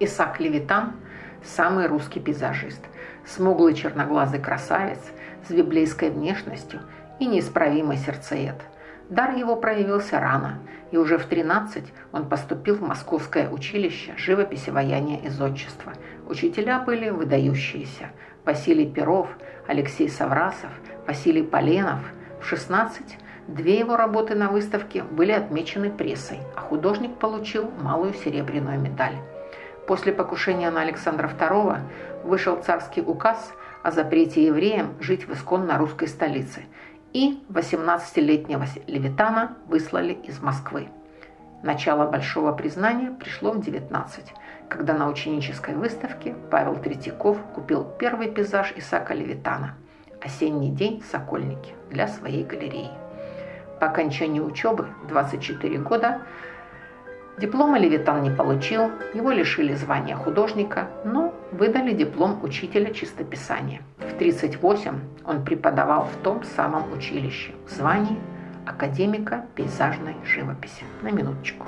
Исаак Левитан – самый русский пейзажист, смуглый черноглазый красавец с библейской внешностью и неисправимый сердцеед. Дар его проявился рано, и уже в 13 он поступил в Московское училище живописи, ваяния и зодчества. Учителя были выдающиеся – Василий Перов, Алексей Саврасов, Василий Поленов. В 16 две его работы на выставке были отмечены прессой, а художник получил малую серебряную медаль. После покушения на Александра II вышел царский указ о запрете евреям жить в исконно русской столице, и 18-летнего Левитана выслали из Москвы. Начало большого признания пришло в 19, когда на ученической выставке Павел Третьяков купил первый пейзаж Исаака Левитана «Осенний день в Сокольнике» для своей галереи. По окончании учебы 24 года Диплома Левитан не получил, его лишили звания художника, но выдали диплом учителя чистописания. В 1938 он преподавал в том самом училище в звании академика пейзажной живописи. На минуточку.